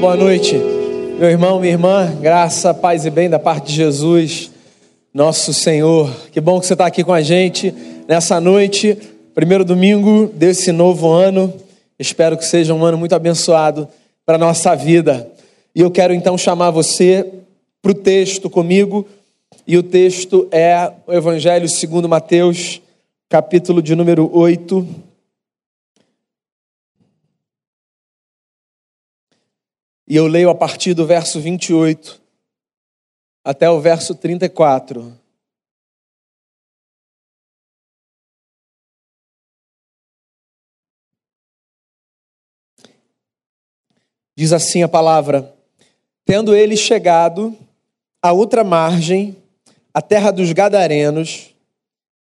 Boa noite, meu irmão, minha irmã, graça, paz e bem da parte de Jesus, nosso Senhor. Que bom que você está aqui com a gente nessa noite, primeiro domingo desse novo ano. Espero que seja um ano muito abençoado para a nossa vida. E eu quero então chamar você para o texto comigo, e o texto é o Evangelho segundo Mateus, capítulo de número 8 E eu leio a partir do verso 28 até o verso 34. Diz assim a palavra: Tendo ele chegado à outra margem, a terra dos Gadarenos,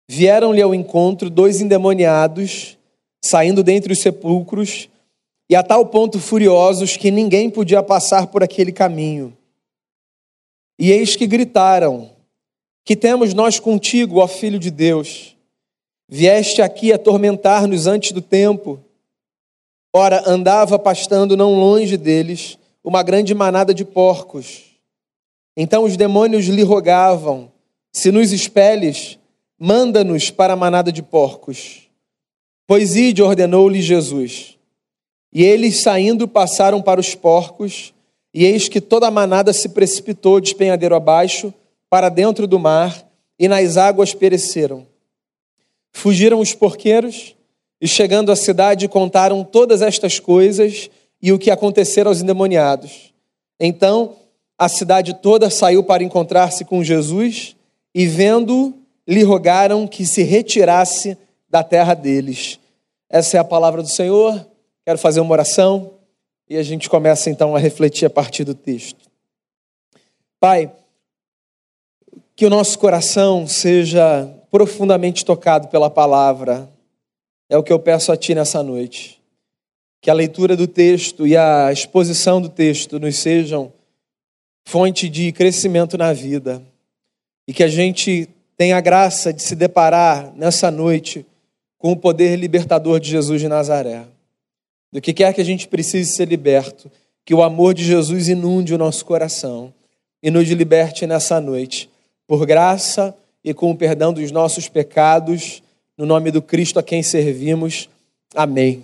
vieram-lhe ao encontro dois endemoniados, saindo dentre os sepulcros, e a tal ponto furiosos que ninguém podia passar por aquele caminho. E eis que gritaram: Que temos nós contigo, ó Filho de Deus? Vieste aqui atormentar-nos antes do tempo. Ora, andava pastando não longe deles uma grande manada de porcos. Então os demônios lhe rogavam: Se nos expeles, manda-nos para a manada de porcos. Pois ide, ordenou-lhe Jesus. E eles, saindo, passaram para os porcos, e eis que toda a manada se precipitou de espenhadeiro abaixo, para dentro do mar, e nas águas pereceram. Fugiram os porqueiros, e chegando à cidade, contaram todas estas coisas e o que acontecera aos endemoniados. Então, a cidade toda saiu para encontrar-se com Jesus, e vendo, lhe rogaram que se retirasse da terra deles. Essa é a palavra do Senhor. Quero fazer uma oração e a gente começa então a refletir a partir do texto. Pai, que o nosso coração seja profundamente tocado pela palavra, é o que eu peço a Ti nessa noite. Que a leitura do texto e a exposição do texto nos sejam fonte de crescimento na vida e que a gente tenha a graça de se deparar nessa noite com o poder libertador de Jesus de Nazaré do que quer que a gente precise ser liberto, que o amor de Jesus inunde o nosso coração e nos liberte nessa noite, por graça e com o perdão dos nossos pecados, no nome do Cristo a quem servimos. Amém.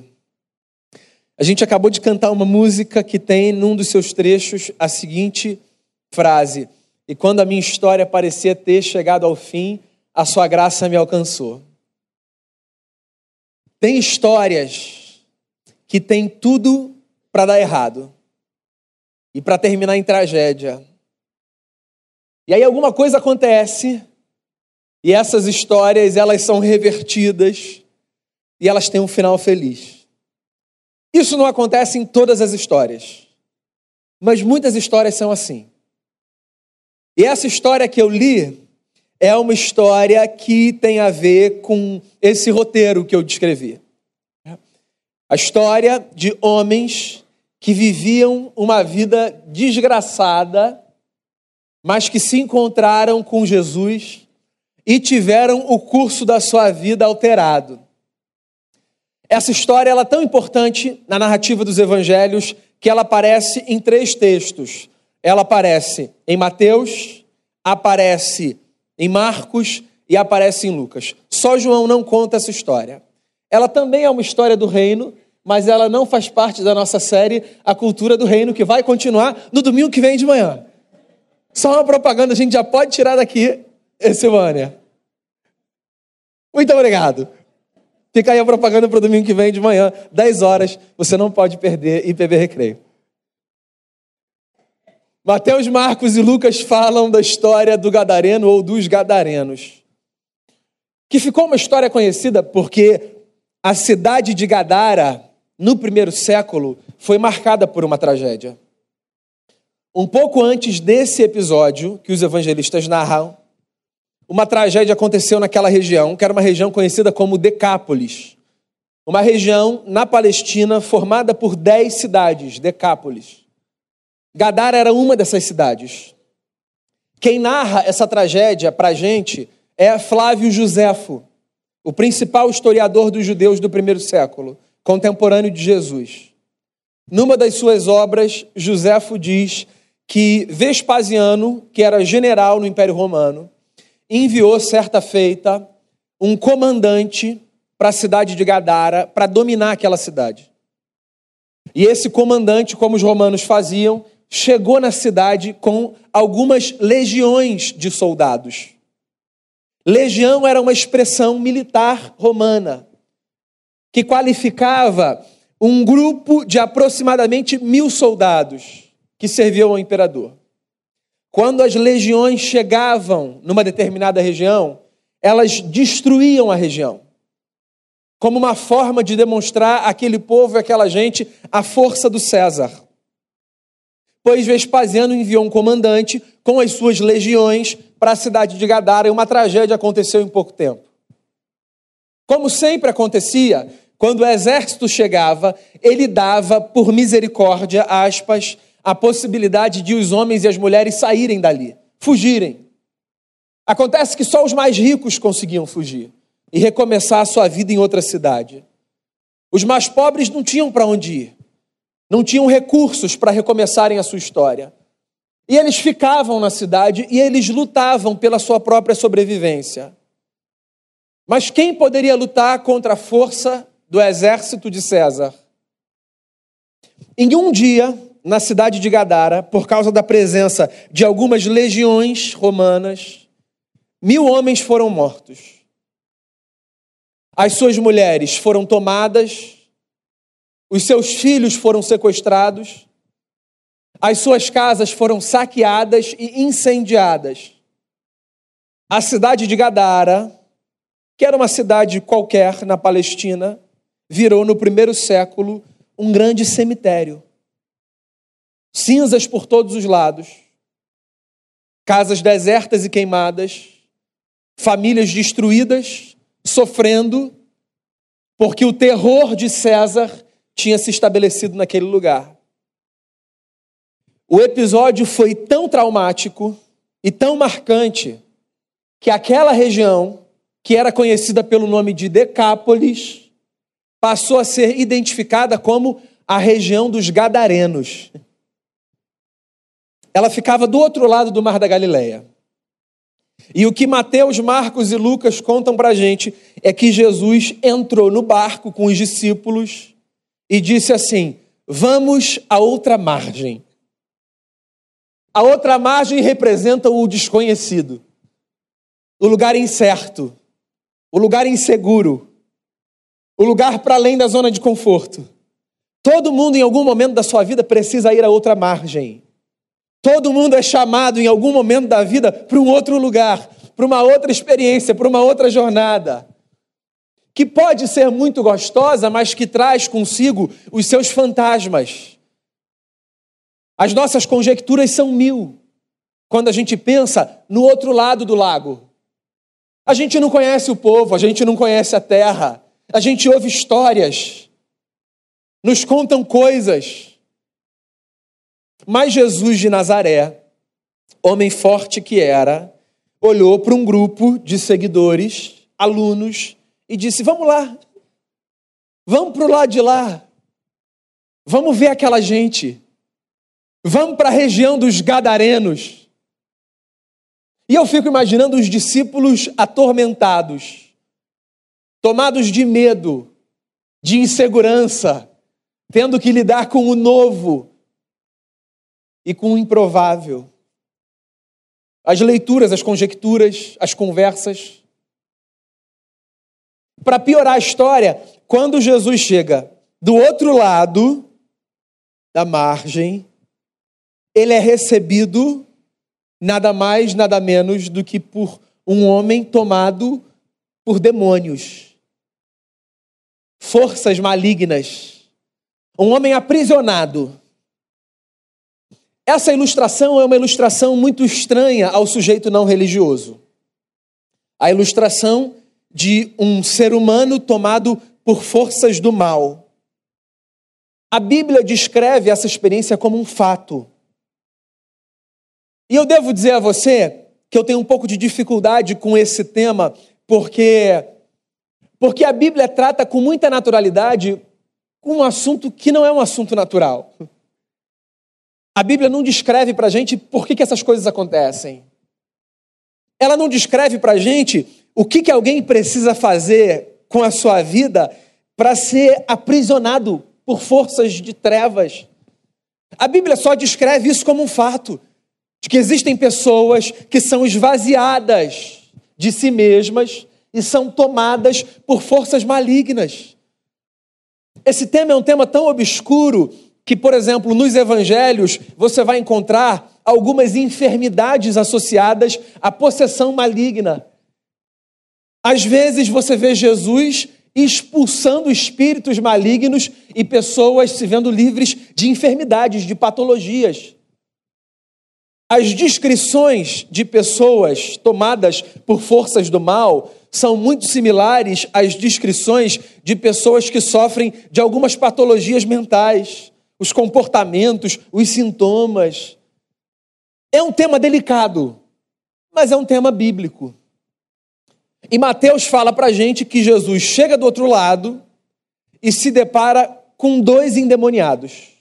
A gente acabou de cantar uma música que tem num dos seus trechos a seguinte frase: E quando a minha história parecia ter chegado ao fim, a sua graça me alcançou. Tem histórias que tem tudo para dar errado e para terminar em tragédia. E aí alguma coisa acontece e essas histórias elas são revertidas e elas têm um final feliz. Isso não acontece em todas as histórias, mas muitas histórias são assim. E essa história que eu li é uma história que tem a ver com esse roteiro que eu descrevi. A história de homens que viviam uma vida desgraçada, mas que se encontraram com Jesus e tiveram o curso da sua vida alterado. Essa história ela é tão importante na narrativa dos evangelhos que ela aparece em três textos. Ela aparece em Mateus, aparece em Marcos e aparece em Lucas. Só João não conta essa história. Ela também é uma história do reino, mas ela não faz parte da nossa série A Cultura do Reino, que vai continuar no domingo que vem de manhã. Só uma propaganda, a gente já pode tirar daqui esse banner. Muito obrigado. Fica aí a propaganda para o domingo que vem de manhã, 10 horas. Você não pode perder IPB Recreio. Mateus, Marcos e Lucas falam da história do Gadareno ou dos Gadarenos, que ficou uma história conhecida porque a cidade de Gadara, no primeiro século, foi marcada por uma tragédia. Um pouco antes desse episódio que os evangelistas narram, uma tragédia aconteceu naquela região, que era uma região conhecida como Decápolis. Uma região na Palestina formada por dez cidades, Decápolis. Gadara era uma dessas cidades. Quem narra essa tragédia para a gente é Flávio Josefo, o principal historiador dos judeus do primeiro século, contemporâneo de Jesus. numa das suas obras, Joséfo diz que Vespasiano, que era general no Império Romano, enviou certa feita um comandante para a cidade de Gadara para dominar aquela cidade. E esse comandante, como os romanos faziam, chegou na cidade com algumas legiões de soldados. Legião era uma expressão militar romana que qualificava um grupo de aproximadamente mil soldados que serviam ao imperador. Quando as legiões chegavam numa determinada região, elas destruíam a região, como uma forma de demonstrar àquele povo e àquela gente a força do César. Pois Vespasiano enviou um comandante com as suas legiões para a cidade de Gadara e uma tragédia aconteceu em pouco tempo. Como sempre acontecia, quando o exército chegava, ele dava, por misericórdia, aspas, a possibilidade de os homens e as mulheres saírem dali, fugirem. Acontece que só os mais ricos conseguiam fugir e recomeçar a sua vida em outra cidade. Os mais pobres não tinham para onde ir, não tinham recursos para recomeçarem a sua história. E eles ficavam na cidade e eles lutavam pela sua própria sobrevivência. Mas quem poderia lutar contra a força do exército de César. Em um dia, na cidade de Gadara, por causa da presença de algumas legiões romanas, mil homens foram mortos. As suas mulheres foram tomadas, os seus filhos foram sequestrados, as suas casas foram saqueadas e incendiadas. A cidade de Gadara, que era uma cidade qualquer na Palestina, virou no primeiro século um grande cemitério. Cinzas por todos os lados, casas desertas e queimadas, famílias destruídas, sofrendo, porque o terror de César tinha se estabelecido naquele lugar. O episódio foi tão traumático e tão marcante que aquela região, que era conhecida pelo nome de Decápolis, passou a ser identificada como a região dos Gadarenos. Ela ficava do outro lado do Mar da Galileia. E o que Mateus, Marcos e Lucas contam para a gente é que Jesus entrou no barco com os discípulos e disse assim: Vamos a outra margem. A outra margem representa o desconhecido, o lugar incerto, o lugar inseguro, o lugar para além da zona de conforto. Todo mundo, em algum momento da sua vida, precisa ir a outra margem. Todo mundo é chamado, em algum momento da vida, para um outro lugar, para uma outra experiência, para uma outra jornada. Que pode ser muito gostosa, mas que traz consigo os seus fantasmas. As nossas conjecturas são mil quando a gente pensa no outro lado do lago. A gente não conhece o povo, a gente não conhece a terra, a gente ouve histórias, nos contam coisas. Mas Jesus de Nazaré, homem forte que era, olhou para um grupo de seguidores, alunos, e disse: Vamos lá, vamos para o lado de lá, vamos ver aquela gente, vamos para a região dos Gadarenos. E eu fico imaginando os discípulos atormentados tomados de medo, de insegurança, tendo que lidar com o novo e com o improvável. As leituras, as conjecturas, as conversas. Para piorar a história, quando Jesus chega do outro lado da margem, ele é recebido nada mais, nada menos do que por um homem tomado por demônios forças malignas, um homem aprisionado. Essa ilustração é uma ilustração muito estranha ao sujeito não religioso. A ilustração de um ser humano tomado por forças do mal. A Bíblia descreve essa experiência como um fato. E eu devo dizer a você que eu tenho um pouco de dificuldade com esse tema, porque porque a Bíblia trata com muita naturalidade um assunto que não é um assunto natural. A Bíblia não descreve para a gente por que, que essas coisas acontecem. Ela não descreve para a gente o que, que alguém precisa fazer com a sua vida para ser aprisionado por forças de trevas. A Bíblia só descreve isso como um fato, de que existem pessoas que são esvaziadas de si mesmas e são tomadas por forças malignas. Esse tema é um tema tão obscuro que, por exemplo, nos evangelhos você vai encontrar algumas enfermidades associadas à possessão maligna. Às vezes você vê Jesus expulsando espíritos malignos e pessoas se vendo livres de enfermidades, de patologias. As descrições de pessoas tomadas por forças do mal são muito similares às descrições de pessoas que sofrem de algumas patologias mentais, os comportamentos, os sintomas. É um tema delicado, mas é um tema bíblico. E Mateus fala para a gente que Jesus chega do outro lado e se depara com dois endemoniados.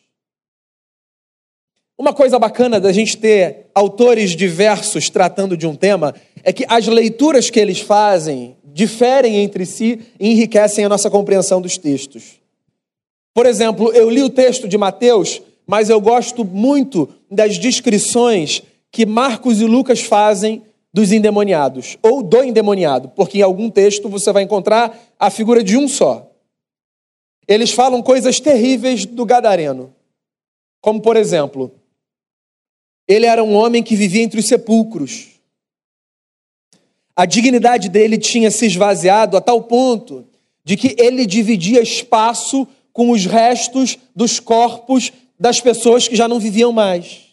Uma coisa bacana da gente ter autores diversos tratando de um tema é que as leituras que eles fazem diferem entre si e enriquecem a nossa compreensão dos textos. Por exemplo, eu li o texto de Mateus, mas eu gosto muito das descrições que Marcos e Lucas fazem dos endemoniados, ou do endemoniado, porque em algum texto você vai encontrar a figura de um só. Eles falam coisas terríveis do gadareno, como por exemplo, ele era um homem que vivia entre os sepulcros. A dignidade dele tinha se esvaziado a tal ponto de que ele dividia espaço com os restos dos corpos das pessoas que já não viviam mais.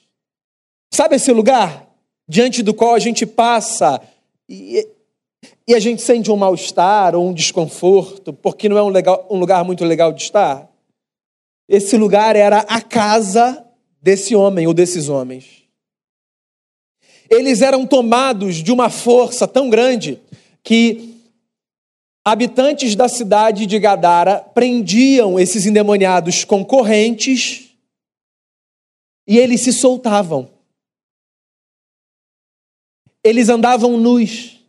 Sabe esse lugar diante do qual a gente passa e, e a gente sente um mal-estar ou um desconforto, porque não é um, legal, um lugar muito legal de estar? Esse lugar era a casa desse homem ou desses homens eles eram tomados de uma força tão grande que habitantes da cidade de Gadara prendiam esses endemoniados com correntes e eles se soltavam. Eles andavam nus,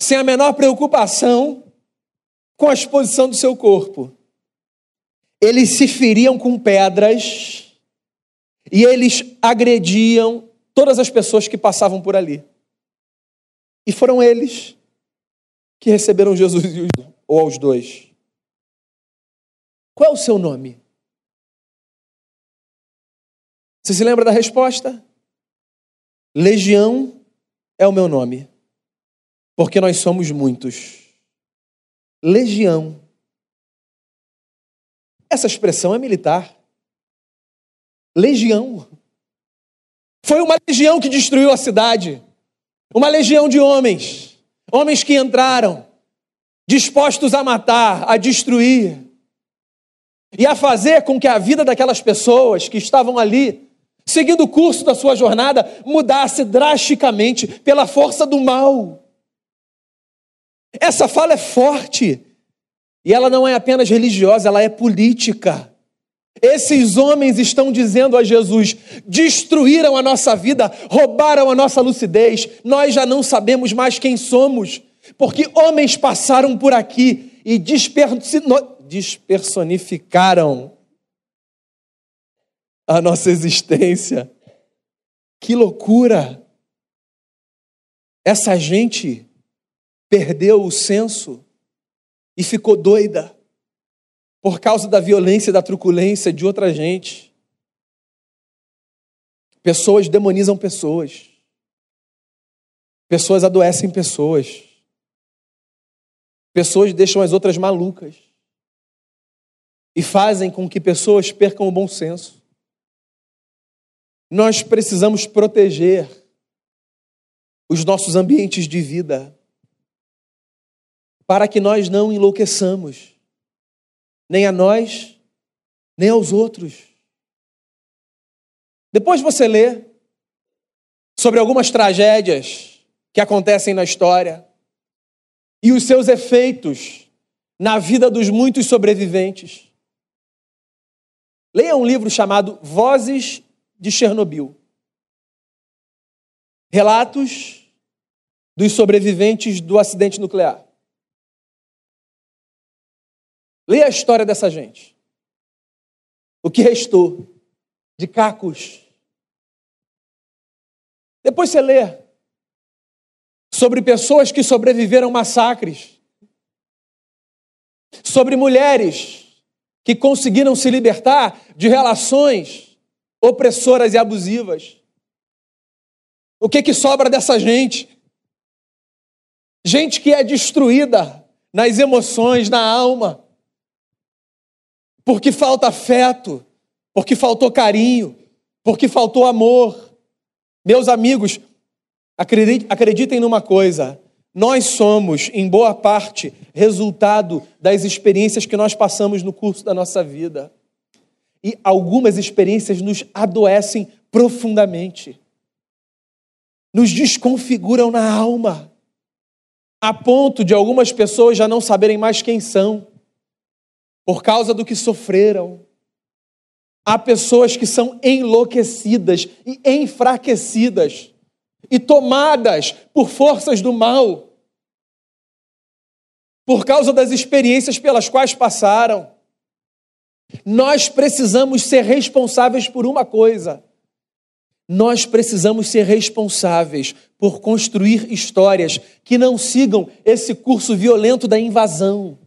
sem a menor preocupação com a exposição do seu corpo. Eles se feriam com pedras e eles agrediam todas as pessoas que passavam por ali. E foram eles que receberam Jesus ou aos dois. Qual é o seu nome? Você se lembra da resposta? Legião é o meu nome, porque nós somos muitos. Legião. Essa expressão é militar. Legião. Foi uma legião que destruiu a cidade. Uma legião de homens. Homens que entraram dispostos a matar, a destruir e a fazer com que a vida daquelas pessoas que estavam ali, seguindo o curso da sua jornada, mudasse drasticamente pela força do mal. Essa fala é forte e ela não é apenas religiosa, ela é política. Esses homens estão dizendo a Jesus: destruíram a nossa vida, roubaram a nossa lucidez, nós já não sabemos mais quem somos, porque homens passaram por aqui e despersonificaram a nossa existência. Que loucura! Essa gente perdeu o senso e ficou doida por causa da violência e da truculência de outra gente. Pessoas demonizam pessoas. Pessoas adoecem pessoas. Pessoas deixam as outras malucas. E fazem com que pessoas percam o bom senso. Nós precisamos proteger os nossos ambientes de vida para que nós não enlouqueçamos nem a nós, nem aos outros. Depois você lê sobre algumas tragédias que acontecem na história e os seus efeitos na vida dos muitos sobreviventes. Leia um livro chamado Vozes de Chernobyl. Relatos dos sobreviventes do acidente nuclear. Leia a história dessa gente. O que restou de cacos. Depois você lê sobre pessoas que sobreviveram massacres, sobre mulheres que conseguiram se libertar de relações opressoras e abusivas. O que que sobra dessa gente? Gente que é destruída nas emoções, na alma, porque falta afeto, porque faltou carinho, porque faltou amor. Meus amigos, acreditem numa coisa: nós somos, em boa parte, resultado das experiências que nós passamos no curso da nossa vida. E algumas experiências nos adoecem profundamente, nos desconfiguram na alma, a ponto de algumas pessoas já não saberem mais quem são, por causa do que sofreram, Há pessoas que são enlouquecidas e enfraquecidas e tomadas por forças do mal, por causa das experiências pelas quais passaram. Nós precisamos ser responsáveis por uma coisa. Nós precisamos ser responsáveis por construir histórias que não sigam esse curso violento da invasão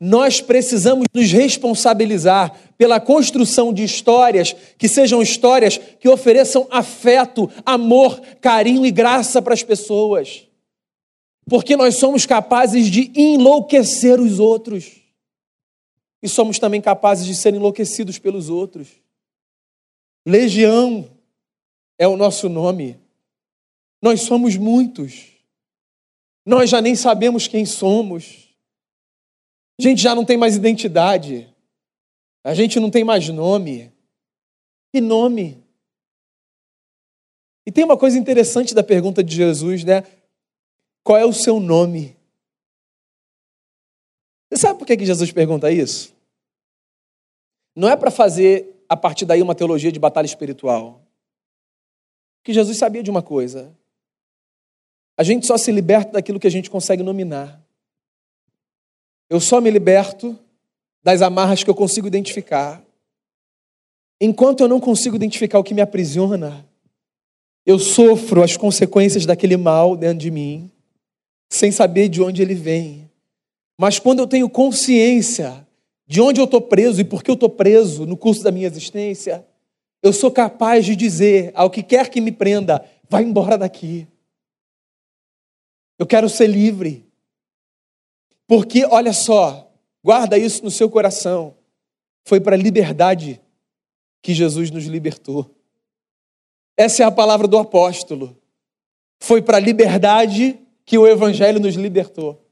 nós precisamos nos responsabilizar pela construção de histórias que sejam histórias que ofereçam afeto, amor, carinho e graça para as pessoas. Porque nós somos capazes de enlouquecer os outros. E somos também capazes de ser enlouquecidos pelos outros. Legião é o nosso nome. Nós somos muitos. Nós já nem sabemos quem somos. A gente já não tem mais identidade. A gente não tem mais nome. Que nome? E tem uma coisa interessante da pergunta de Jesus, né? Qual é o seu nome? Você sabe por que Jesus pergunta isso? Não é para fazer a partir daí uma teologia de batalha espiritual. Porque Jesus sabia de uma coisa. A gente só se liberta daquilo que a gente consegue nominar. Eu só me liberto das amarras que eu consigo identificar. Enquanto eu não consigo identificar o que me aprisiona, eu sofro as consequências daquele mal dentro de mim, sem saber de onde ele vem. Mas quando eu tenho consciência de onde eu estou preso e por que eu estou preso no curso da minha existência, eu sou capaz de dizer ao que quer que me prenda: vai embora daqui. Eu quero ser livre. Porque, olha só, guarda isso no seu coração. Foi para a liberdade que Jesus nos libertou. Essa é a palavra do apóstolo. Foi para a liberdade que o Evangelho nos libertou.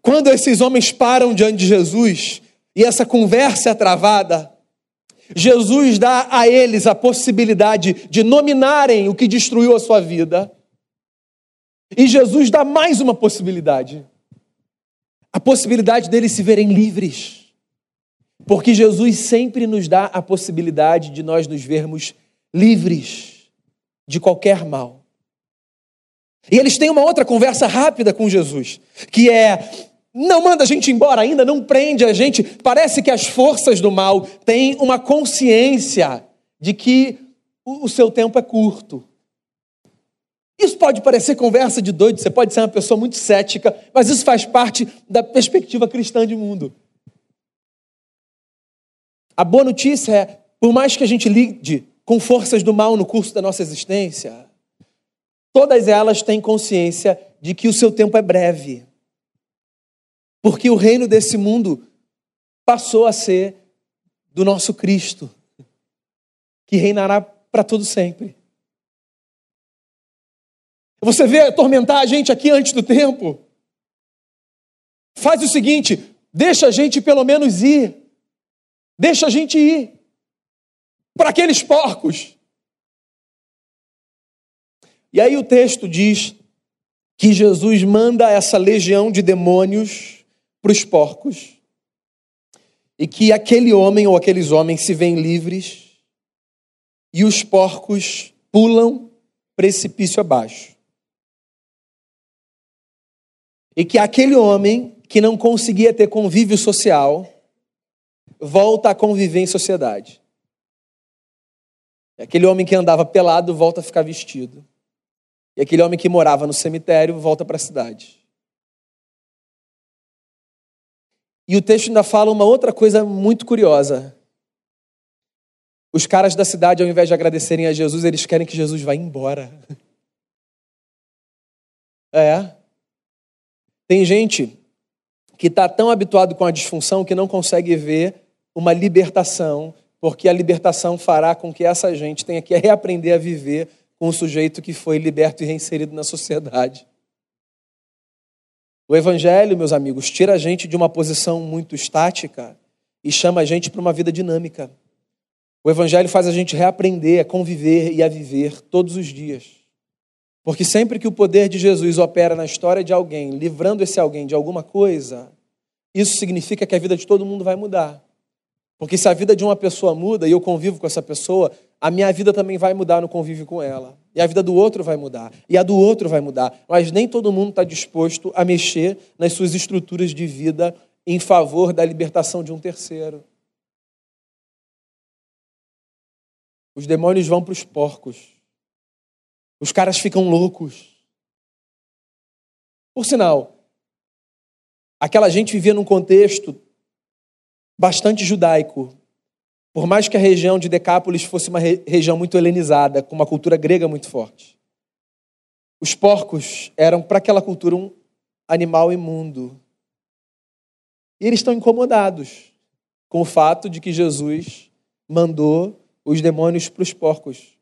Quando esses homens param diante de Jesus e essa conversa é travada, Jesus dá a eles a possibilidade de nominarem o que destruiu a sua vida. E Jesus dá mais uma possibilidade a possibilidade deles se verem livres. Porque Jesus sempre nos dá a possibilidade de nós nos vermos livres de qualquer mal. E eles têm uma outra conversa rápida com Jesus, que é: não manda a gente embora ainda, não prende a gente. Parece que as forças do mal têm uma consciência de que o seu tempo é curto. Isso pode parecer conversa de doido, você pode ser uma pessoa muito cética, mas isso faz parte da perspectiva cristã de mundo. A boa notícia é, por mais que a gente lide com forças do mal no curso da nossa existência, todas elas têm consciência de que o seu tempo é breve. Porque o reino desse mundo passou a ser do nosso Cristo, que reinará para todo sempre. Você vê atormentar a gente aqui antes do tempo. Faz o seguinte: deixa a gente pelo menos ir. Deixa a gente ir. Para aqueles porcos. E aí o texto diz que Jesus manda essa legião de demônios para os porcos. e que aquele homem ou aqueles homens se veem livres e os porcos pulam precipício abaixo. E que aquele homem que não conseguia ter convívio social volta a conviver em sociedade. Aquele homem que andava pelado volta a ficar vestido. E aquele homem que morava no cemitério volta para a cidade. E o texto ainda fala uma outra coisa muito curiosa. Os caras da cidade, ao invés de agradecerem a Jesus, eles querem que Jesus vá embora. É. Tem gente que está tão habituado com a disfunção que não consegue ver uma libertação, porque a libertação fará com que essa gente tenha que reaprender a viver com o sujeito que foi liberto e reinserido na sociedade. O Evangelho, meus amigos, tira a gente de uma posição muito estática e chama a gente para uma vida dinâmica. O Evangelho faz a gente reaprender a conviver e a viver todos os dias. Porque sempre que o poder de Jesus opera na história de alguém, livrando esse alguém de alguma coisa, isso significa que a vida de todo mundo vai mudar. Porque se a vida de uma pessoa muda e eu convivo com essa pessoa, a minha vida também vai mudar no convívio com ela. E a vida do outro vai mudar. E a do outro vai mudar. Mas nem todo mundo está disposto a mexer nas suas estruturas de vida em favor da libertação de um terceiro. Os demônios vão para os porcos. Os caras ficam loucos. Por sinal, aquela gente vivia num contexto bastante judaico. Por mais que a região de Decápolis fosse uma re região muito helenizada, com uma cultura grega muito forte. Os porcos eram, para aquela cultura, um animal imundo. E eles estão incomodados com o fato de que Jesus mandou os demônios para os porcos.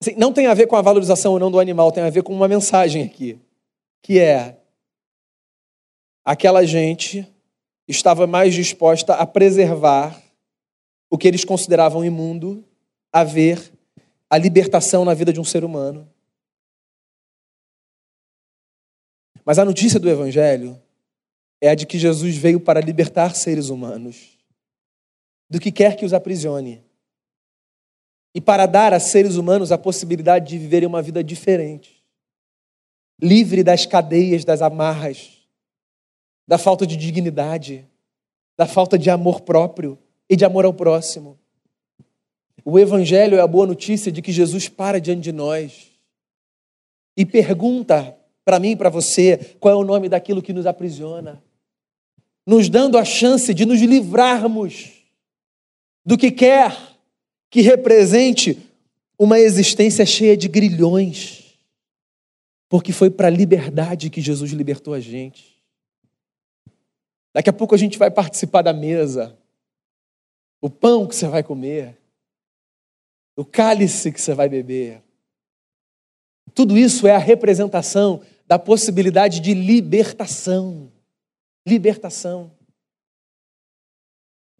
Assim, não tem a ver com a valorização ou não do animal, tem a ver com uma mensagem aqui, que é aquela gente estava mais disposta a preservar o que eles consideravam imundo, a ver a libertação na vida de um ser humano. Mas a notícia do Evangelho é a de que Jesus veio para libertar seres humanos do que quer que os aprisione e para dar a seres humanos a possibilidade de viverem uma vida diferente, livre das cadeias, das amarras, da falta de dignidade, da falta de amor próprio e de amor ao próximo. O Evangelho é a boa notícia de que Jesus para diante de nós. E pergunta para mim e para você qual é o nome daquilo que nos aprisiona, nos dando a chance de nos livrarmos do que quer que represente uma existência cheia de grilhões, porque foi para a liberdade que Jesus libertou a gente. Daqui a pouco a gente vai participar da mesa. O pão que você vai comer, o cálice que você vai beber. Tudo isso é a representação da possibilidade de libertação. Libertação.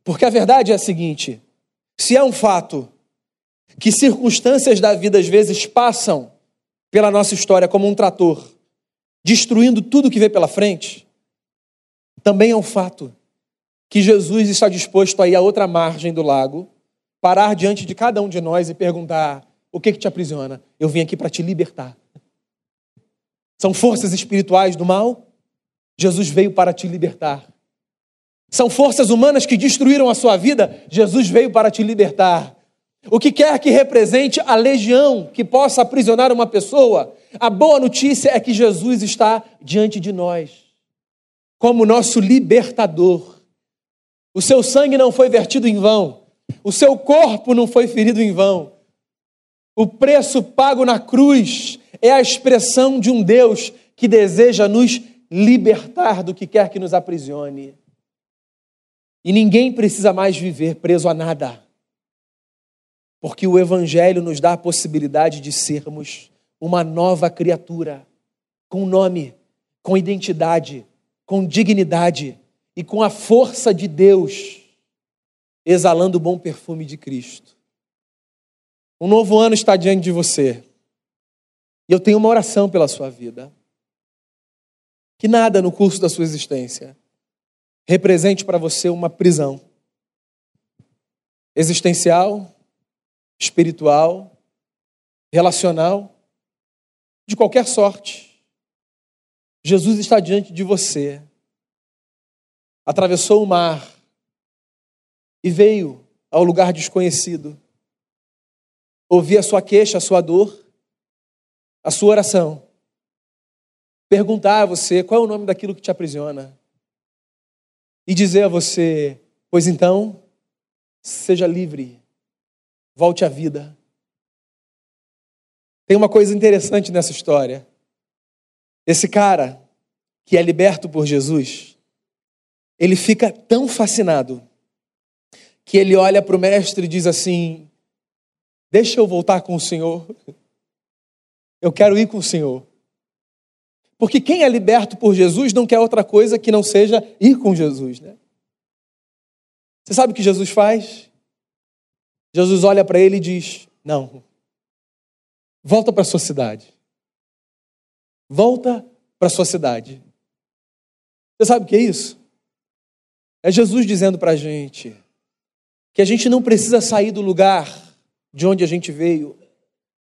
Porque a verdade é a seguinte: se é um fato que circunstâncias da vida às vezes passam pela nossa história como um trator, destruindo tudo que vê pela frente, também é um fato que Jesus está disposto a ir à outra margem do lago, parar diante de cada um de nós e perguntar: o que, que te aprisiona? Eu vim aqui para te libertar. São forças espirituais do mal? Jesus veio para te libertar. São forças humanas que destruíram a sua vida? Jesus veio para te libertar. O que quer que represente a legião que possa aprisionar uma pessoa, a boa notícia é que Jesus está diante de nós como nosso libertador. O seu sangue não foi vertido em vão, o seu corpo não foi ferido em vão. O preço pago na cruz é a expressão de um Deus que deseja nos libertar do que quer que nos aprisione. E ninguém precisa mais viver preso a nada, porque o Evangelho nos dá a possibilidade de sermos uma nova criatura, com nome, com identidade, com dignidade e com a força de Deus, exalando o bom perfume de Cristo. Um novo ano está diante de você. E eu tenho uma oração pela sua vida. Que nada no curso da sua existência represente para você uma prisão. Existencial, espiritual, relacional, de qualquer sorte. Jesus está diante de você, atravessou o mar e veio ao lugar desconhecido, ouvir a sua queixa, a sua dor, a sua oração, perguntar a você qual é o nome daquilo que te aprisiona e dizer a você: pois então, seja livre, volte à vida. Tem uma coisa interessante nessa história. Esse cara que é liberto por Jesus, ele fica tão fascinado que ele olha para o mestre e diz assim: Deixa eu voltar com o Senhor. Eu quero ir com o Senhor. Porque quem é liberto por Jesus não quer outra coisa que não seja ir com Jesus, né? Você sabe o que Jesus faz? Jesus olha para ele e diz: Não, volta para a sua cidade. Volta para a sua cidade. Você sabe o que é isso? É Jesus dizendo para a gente que a gente não precisa sair do lugar de onde a gente veio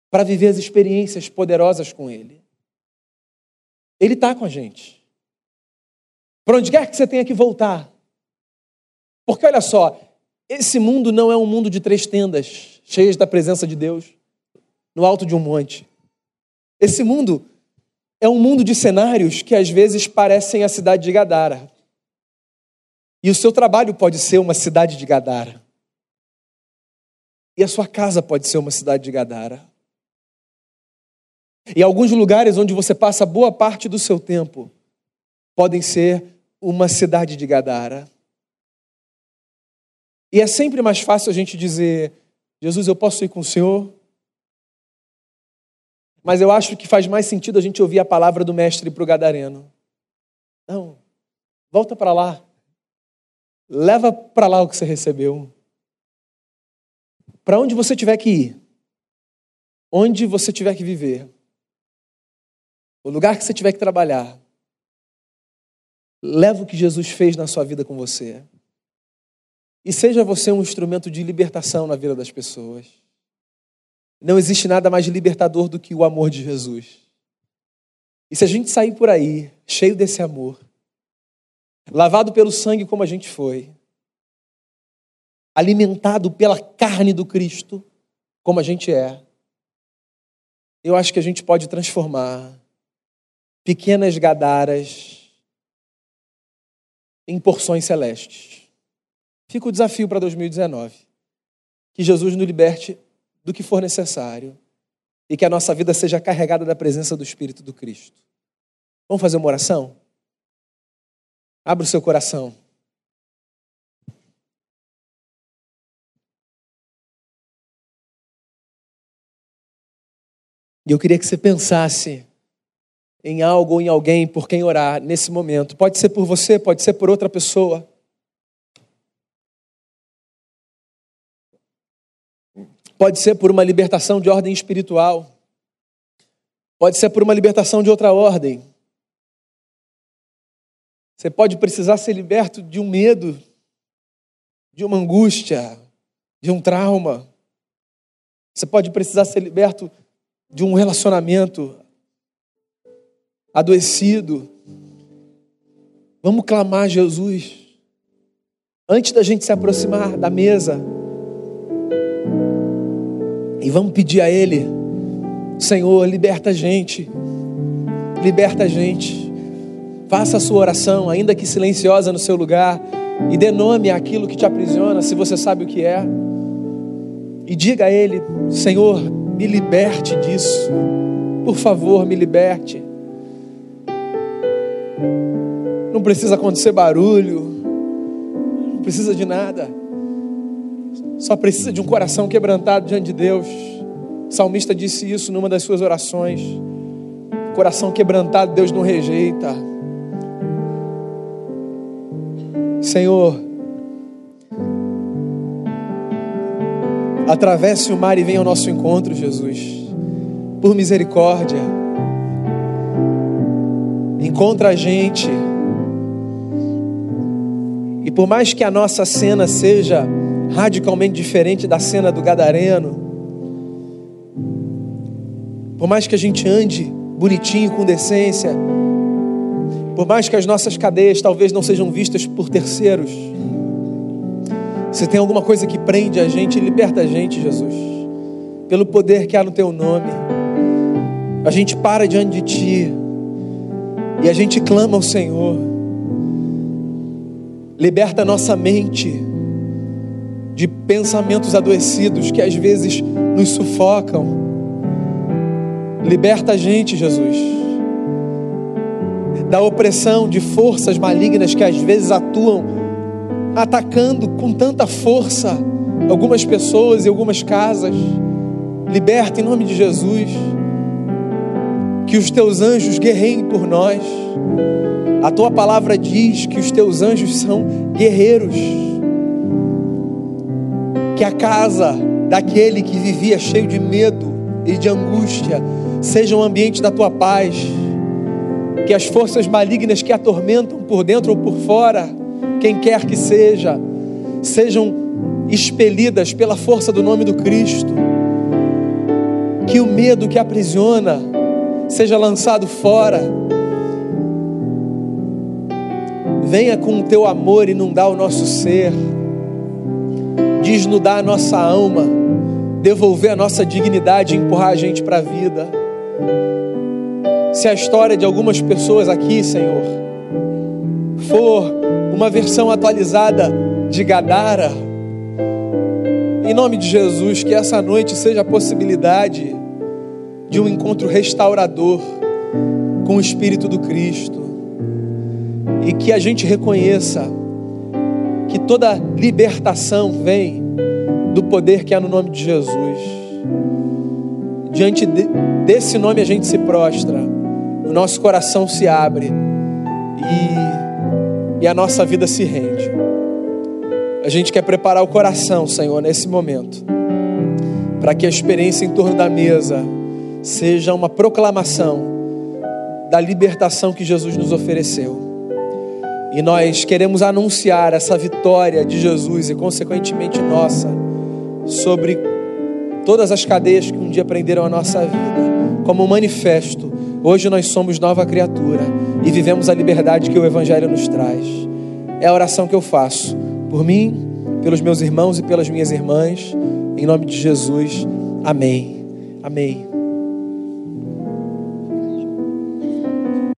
para viver as experiências poderosas com Ele. Ele está com a gente. Para onde quer que você tenha que voltar. Porque olha só, esse mundo não é um mundo de três tendas, cheias da presença de Deus, no alto de um monte. Esse mundo é um mundo de cenários que às vezes parecem a cidade de Gadara. E o seu trabalho pode ser uma cidade de Gadara. E a sua casa pode ser uma cidade de Gadara. E alguns lugares onde você passa boa parte do seu tempo podem ser uma cidade de Gadara. E é sempre mais fácil a gente dizer: Jesus, eu posso ir com o Senhor? Mas eu acho que faz mais sentido a gente ouvir a palavra do Mestre para o Gadareno. Não, volta para lá. Leva para lá o que você recebeu. Para onde você tiver que ir, onde você tiver que viver, o lugar que você tiver que trabalhar, leva o que Jesus fez na sua vida com você. E seja você um instrumento de libertação na vida das pessoas. Não existe nada mais libertador do que o amor de Jesus. E se a gente sair por aí, cheio desse amor, lavado pelo sangue como a gente foi, alimentado pela carne do Cristo, como a gente é, eu acho que a gente pode transformar pequenas gadaras em porções celestes. Fica o desafio para 2019. Que Jesus nos liberte do que for necessário e que a nossa vida seja carregada da presença do Espírito do Cristo. Vamos fazer uma oração? Abra o seu coração. E eu queria que você pensasse em algo ou em alguém por quem orar nesse momento. Pode ser por você, pode ser por outra pessoa. Pode ser por uma libertação de ordem espiritual. Pode ser por uma libertação de outra ordem. Você pode precisar ser liberto de um medo, de uma angústia, de um trauma. Você pode precisar ser liberto de um relacionamento adoecido. Vamos clamar Jesus. Antes da gente se aproximar da mesa. E vamos pedir a Ele: Senhor, liberta a gente. Liberta a gente. Faça a sua oração, ainda que silenciosa no seu lugar. E dê nome àquilo que te aprisiona, se você sabe o que é. E diga a Ele: Senhor, me liberte disso. Por favor, me liberte. Não precisa acontecer barulho, não precisa de nada. Só precisa de um coração quebrantado diante de Deus. O salmista disse isso numa das suas orações. Coração quebrantado, Deus não rejeita. Senhor, Atravesse o mar e venha ao nosso encontro, Jesus. Por misericórdia. Encontra a gente. E por mais que a nossa cena seja radicalmente diferente da cena do Gadareno, por mais que a gente ande bonitinho, com decência, por mais que as nossas cadeias talvez não sejam vistas por terceiros, se tem alguma coisa que prende a gente, liberta a gente, Jesus, pelo poder que há no Teu nome. A gente para diante de Ti e a gente clama ao Senhor. Liberta nossa mente de pensamentos adoecidos que às vezes nos sufocam. Liberta a gente, Jesus, da opressão de forças malignas que às vezes atuam atacando com tanta força algumas pessoas e algumas casas. Liberta em nome de Jesus. Que os teus anjos guerreiem por nós. A tua palavra diz que os teus anjos são guerreiros. Que a casa daquele que vivia cheio de medo e de angústia seja um ambiente da tua paz. Que as forças malignas que atormentam por dentro ou por fora quem quer que seja, sejam expelidas pela força do nome do Cristo. Que o medo que aprisiona seja lançado fora. Venha com o teu amor inundar o nosso ser, desnudar a nossa alma, devolver a nossa dignidade e empurrar a gente para a vida. Se a história de algumas pessoas aqui, Senhor, for uma versão atualizada de Gadara. Em nome de Jesus, que essa noite seja a possibilidade de um encontro restaurador com o Espírito do Cristo. E que a gente reconheça que toda libertação vem do poder que há no nome de Jesus. Diante de, desse nome a gente se prostra, o nosso coração se abre e e a nossa vida se rende. A gente quer preparar o coração, Senhor, nesse momento, para que a experiência em torno da mesa seja uma proclamação da libertação que Jesus nos ofereceu. E nós queremos anunciar essa vitória de Jesus e, consequentemente, nossa, sobre todas as cadeias que um dia prenderam a nossa vida, como manifesto. Hoje nós somos nova criatura e vivemos a liberdade que o Evangelho nos traz. É a oração que eu faço por mim, pelos meus irmãos e pelas minhas irmãs, em nome de Jesus. Amém. Amém.